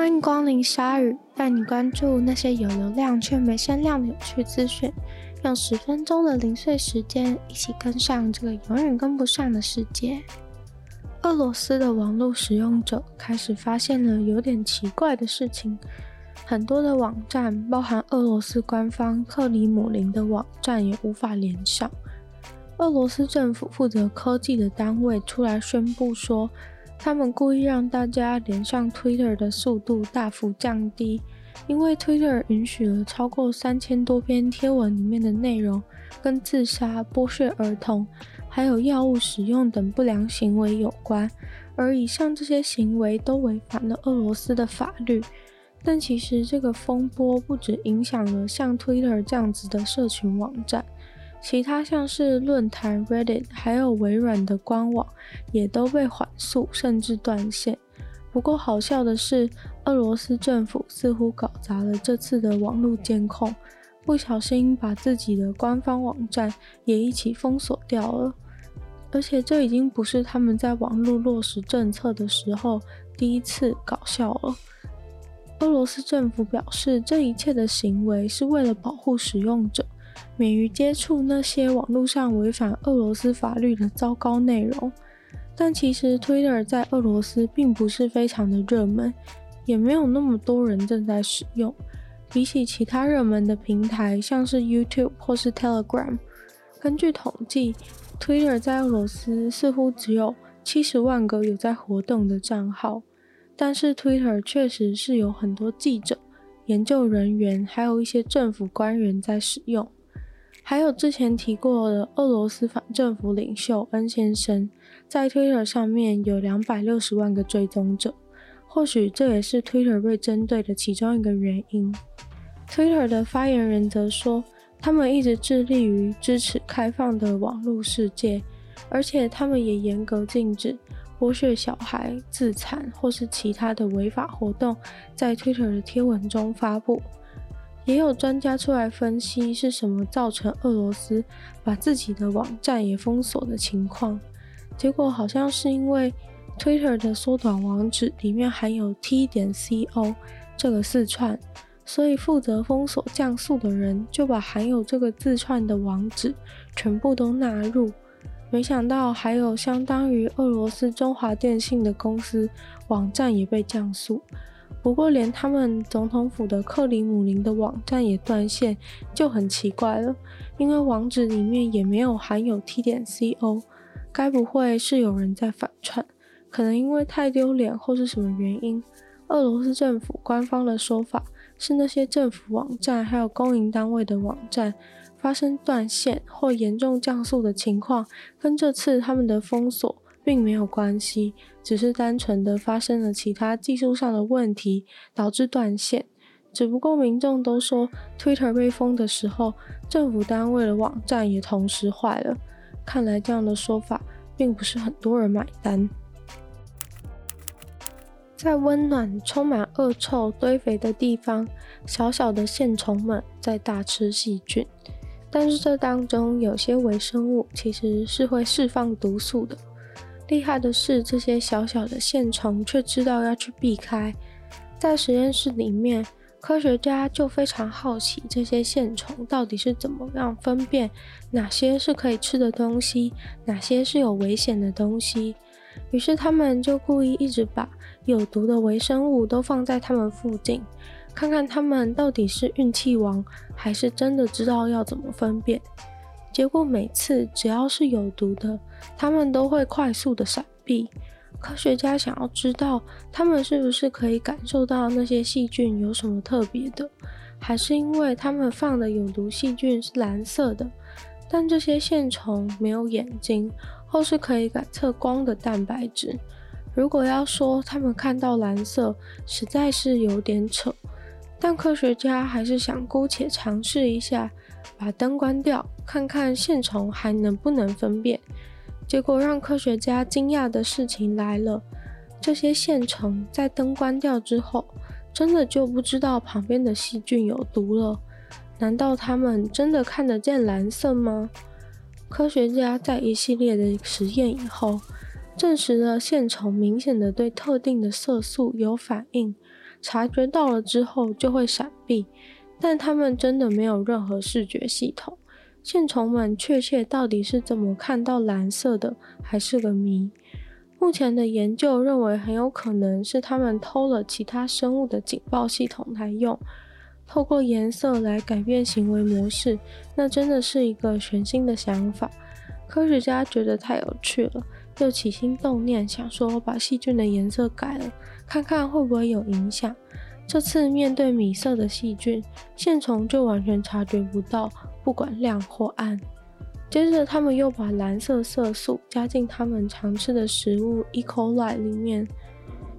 欢迎光临鲨鱼，带你关注那些有流量却没声量的有趣资讯。用十分钟的零碎时间，一起跟上这个永远跟不上的世界。俄罗斯的网络使用者开始发现了有点奇怪的事情，很多的网站，包含俄罗斯官方克里姆林的网站，也无法连上。俄罗斯政府负责科技的单位出来宣布说，他们故意让大家连上 Twitter 的速度大幅降低，因为 Twitter 允许了超过三千多篇贴文里面的内容跟自杀、剥削儿童，还有药物使用等不良行为有关，而以上这些行为都违反了俄罗斯的法律。但其实这个风波不止影响了像 Twitter 这样子的社群网站。其他像是论坛、Reddit，还有微软的官网，也都被缓速甚至断线。不过好笑的是，俄罗斯政府似乎搞砸了这次的网络监控，不小心把自己的官方网站也一起封锁掉了。而且这已经不是他们在网络落实政策的时候第一次搞笑了。俄罗斯政府表示，这一切的行为是为了保护使用者。免于接触那些网络上违反俄罗斯法律的糟糕内容，但其实 Twitter 在俄罗斯并不是非常的热门，也没有那么多人正在使用。比起其他热门的平台，像是 YouTube 或是 Telegram，根据统计，Twitter 在俄罗斯似乎只有七十万个有在活动的账号，但是 Twitter 确实是有很多记者、研究人员，还有一些政府官员在使用。还有之前提过的俄罗斯反政府领袖恩先生，在 Twitter 上面有两百六十万个追踪者，或许这也是 Twitter 被针对的其中一个原因。Twitter 的发言人则说，他们一直致力于支持开放的网络世界，而且他们也严格禁止剥削小孩、自残或是其他的违法活动在 Twitter 的贴文中发布。也有专家出来分析是什么造成俄罗斯把自己的网站也封锁的情况，结果好像是因为 Twitter 的缩短网址里面含有 t 点 co 这个字串，所以负责封锁降速的人就把含有这个字串的网址全部都纳入，没想到还有相当于俄罗斯中华电信的公司网站也被降速。不过，连他们总统府的克里姆林的网站也断线，就很奇怪了。因为网址里面也没有含有 t 点 co，该不会是有人在反串？可能因为太丢脸或是什么原因？俄罗斯政府官方的说法是，那些政府网站还有公营单位的网站发生断线或严重降速的情况，跟这次他们的封锁。并没有关系，只是单纯的发生了其他技术上的问题，导致断线。只不过民众都说，Twitter 被封的时候，政府单位的网站也同时坏了。看来这样的说法，并不是很多人买单。在温暖、充满恶臭、堆肥的地方，小小的线虫们在大吃细菌。但是这当中有些微生物其实是会释放毒素的。厉害的是，这些小小的线虫却知道要去避开。在实验室里面，科学家就非常好奇这些线虫到底是怎么样分辨哪些是可以吃的东西，哪些是有危险的东西。于是他们就故意一直把有毒的微生物都放在他们附近，看看他们到底是运气王，还是真的知道要怎么分辨。结果每次只要是有毒的，他们都会快速的闪避。科学家想要知道，他们是不是可以感受到那些细菌有什么特别的，还是因为他们放的有毒细菌是蓝色的？但这些线虫没有眼睛，或是可以感测光的蛋白质。如果要说他们看到蓝色，实在是有点扯。但科学家还是想姑且尝试一下。把灯关掉，看看线虫还能不能分辨。结果让科学家惊讶的事情来了：这些线虫在灯关掉之后，真的就不知道旁边的细菌有毒了。难道他们真的看得见蓝色吗？科学家在一系列的实验以后，证实了线虫明显的对特定的色素有反应。察觉到了之后就会闪避，但他们真的没有任何视觉系统。线虫们确切到底是怎么看到蓝色的，还是个谜。目前的研究认为，很有可能是他们偷了其他生物的警报系统来用，透过颜色来改变行为模式。那真的是一个全新的想法。科学家觉得太有趣了，又起心动念想说把细菌的颜色改了，看看会不会有影响。这次面对米色的细菌，线虫就完全察觉不到，不管亮或暗。接着，他们又把蓝色色素加进他们常吃的食物 E. coli 里面，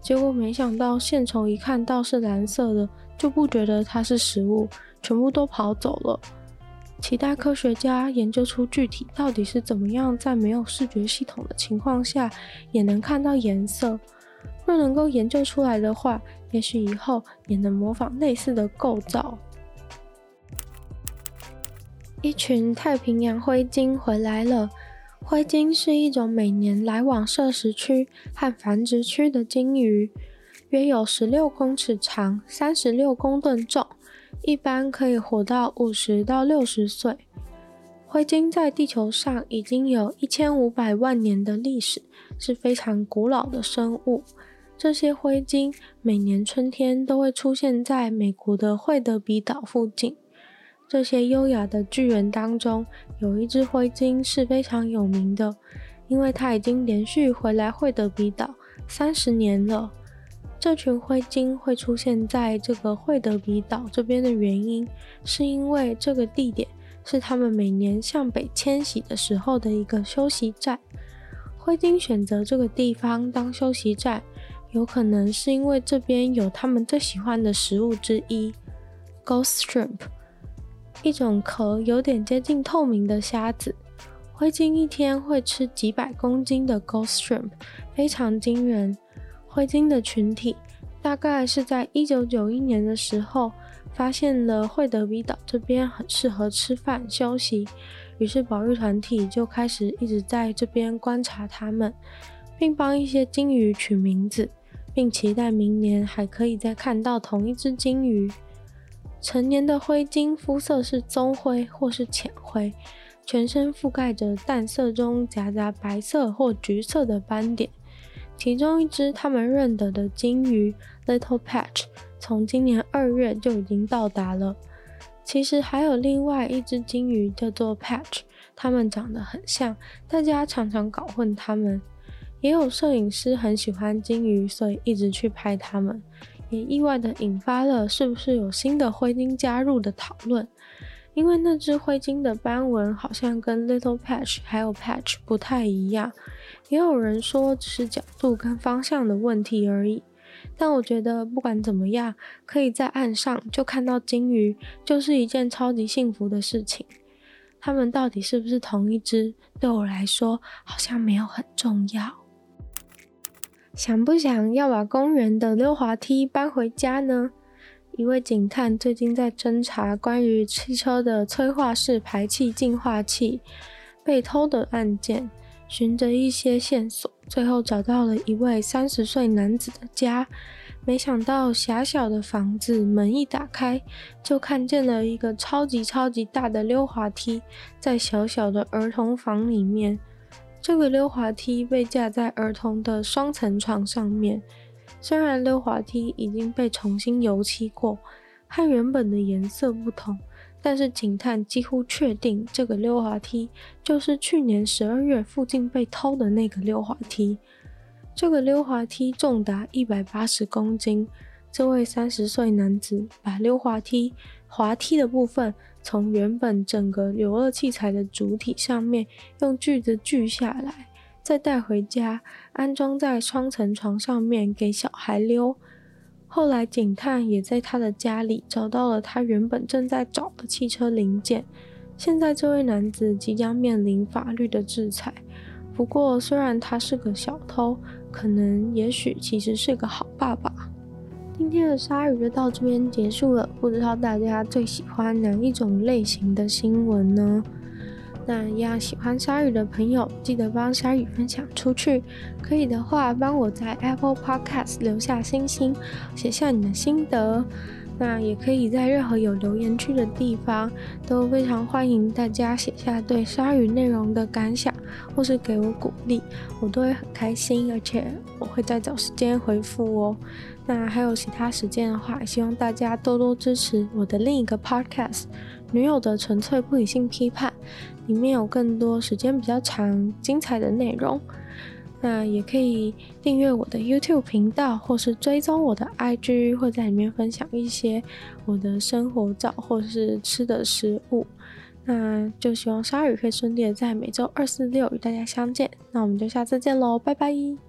结果没想到线虫一看到是蓝色的，就不觉得它是食物，全部都跑走了。其他科学家研究出具体到底是怎么样在没有视觉系统的情况下也能看到颜色。若能够研究出来的话，也许以后也能模仿类似的构造。一群太平洋灰鲸回来了。灰鲸是一种每年来往摄食区和繁殖区的鲸鱼，约有十六公尺长，三十六公吨重，一般可以活到五十到六十岁。灰鲸在地球上已经有一千五百万年的历史，是非常古老的生物。这些灰鲸每年春天都会出现在美国的惠德比岛附近。这些优雅的巨人当中，有一只灰鲸是非常有名的，因为它已经连续回来惠德比岛三十年了。这群灰鲸会出现在这个惠德比岛这边的原因，是因为这个地点是他们每年向北迁徙的时候的一个休息站。灰鲸选择这个地方当休息站，有可能是因为这边有他们最喜欢的食物之一，Ghost Shrimp。一种壳有点接近透明的虾子，灰鲸一天会吃几百公斤的 Ghost Shrimp，非常惊人。灰鲸的群体大概是在一九九一年的时候发现了惠德比岛这边很适合吃饭休息，于是保育团体就开始一直在这边观察它们，并帮一些鲸鱼取名字，并期待明年还可以再看到同一只鲸鱼。成年的灰鲸肤色是棕灰或是浅灰，全身覆盖着淡色中夹杂白色或橘色的斑点。其中一只他们认得的鲸鱼 Little Patch，从今年二月就已经到达了。其实还有另外一只鲸鱼叫做 Patch，它们长得很像，大家常常搞混它们。也有摄影师很喜欢鲸鱼，所以一直去拍它们。也意外地引发了是不是有新的灰鲸加入的讨论，因为那只灰鲸的斑纹好像跟 Little Patch 还有 Patch 不太一样。也有人说只是角度跟方向的问题而已，但我觉得不管怎么样，可以在岸上就看到鲸鱼，就是一件超级幸福的事情。它们到底是不是同一只，对我来说好像没有很重要。想不想要把公园的溜滑梯搬回家呢？一位警探最近在侦查关于汽车的催化式排气净化器被偷的案件，循着一些线索，最后找到了一位三十岁男子的家。没想到狭小的房子门一打开，就看见了一个超级超级大的溜滑梯在小小的儿童房里面。这个溜滑梯被架在儿童的双层床上面，虽然溜滑梯已经被重新油漆过，和原本的颜色不同，但是警探几乎确定这个溜滑梯就是去年十二月附近被偷的那个溜滑梯。这个溜滑梯重达一百八十公斤，这位三十岁男子把溜滑梯滑梯的部分。从原本整个游乐器材的主体上面用锯子锯下来，再带回家安装在双层床上面给小孩溜。后来警探也在他的家里找到了他原本正在找的汽车零件。现在这位男子即将面临法律的制裁。不过虽然他是个小偷，可能也许其实是个好爸爸。今天的鲨鱼就到这边结束了，不知道大家最喜欢哪一种类型的新闻呢？那要喜欢鲨鱼的朋友，记得帮鲨鱼分享出去。可以的话，帮我在 Apple Podcast 留下星星，写下你的心得。那也可以在任何有留言区的地方，都非常欢迎大家写下对鲨鱼内容的感想，或是给我鼓励，我都会很开心，而且我会再找时间回复哦。那还有其他时间的话，希望大家多多支持我的另一个 podcast《女友的纯粹不理性批判》，里面有更多时间比较长、精彩的内容。那也可以订阅我的 YouTube 频道，或是追踪我的 IG，会在里面分享一些我的生活照或是吃的食物。那就希望鲨鱼可以顺利的在每周二、四、六与大家相见。那我们就下次见喽，拜拜。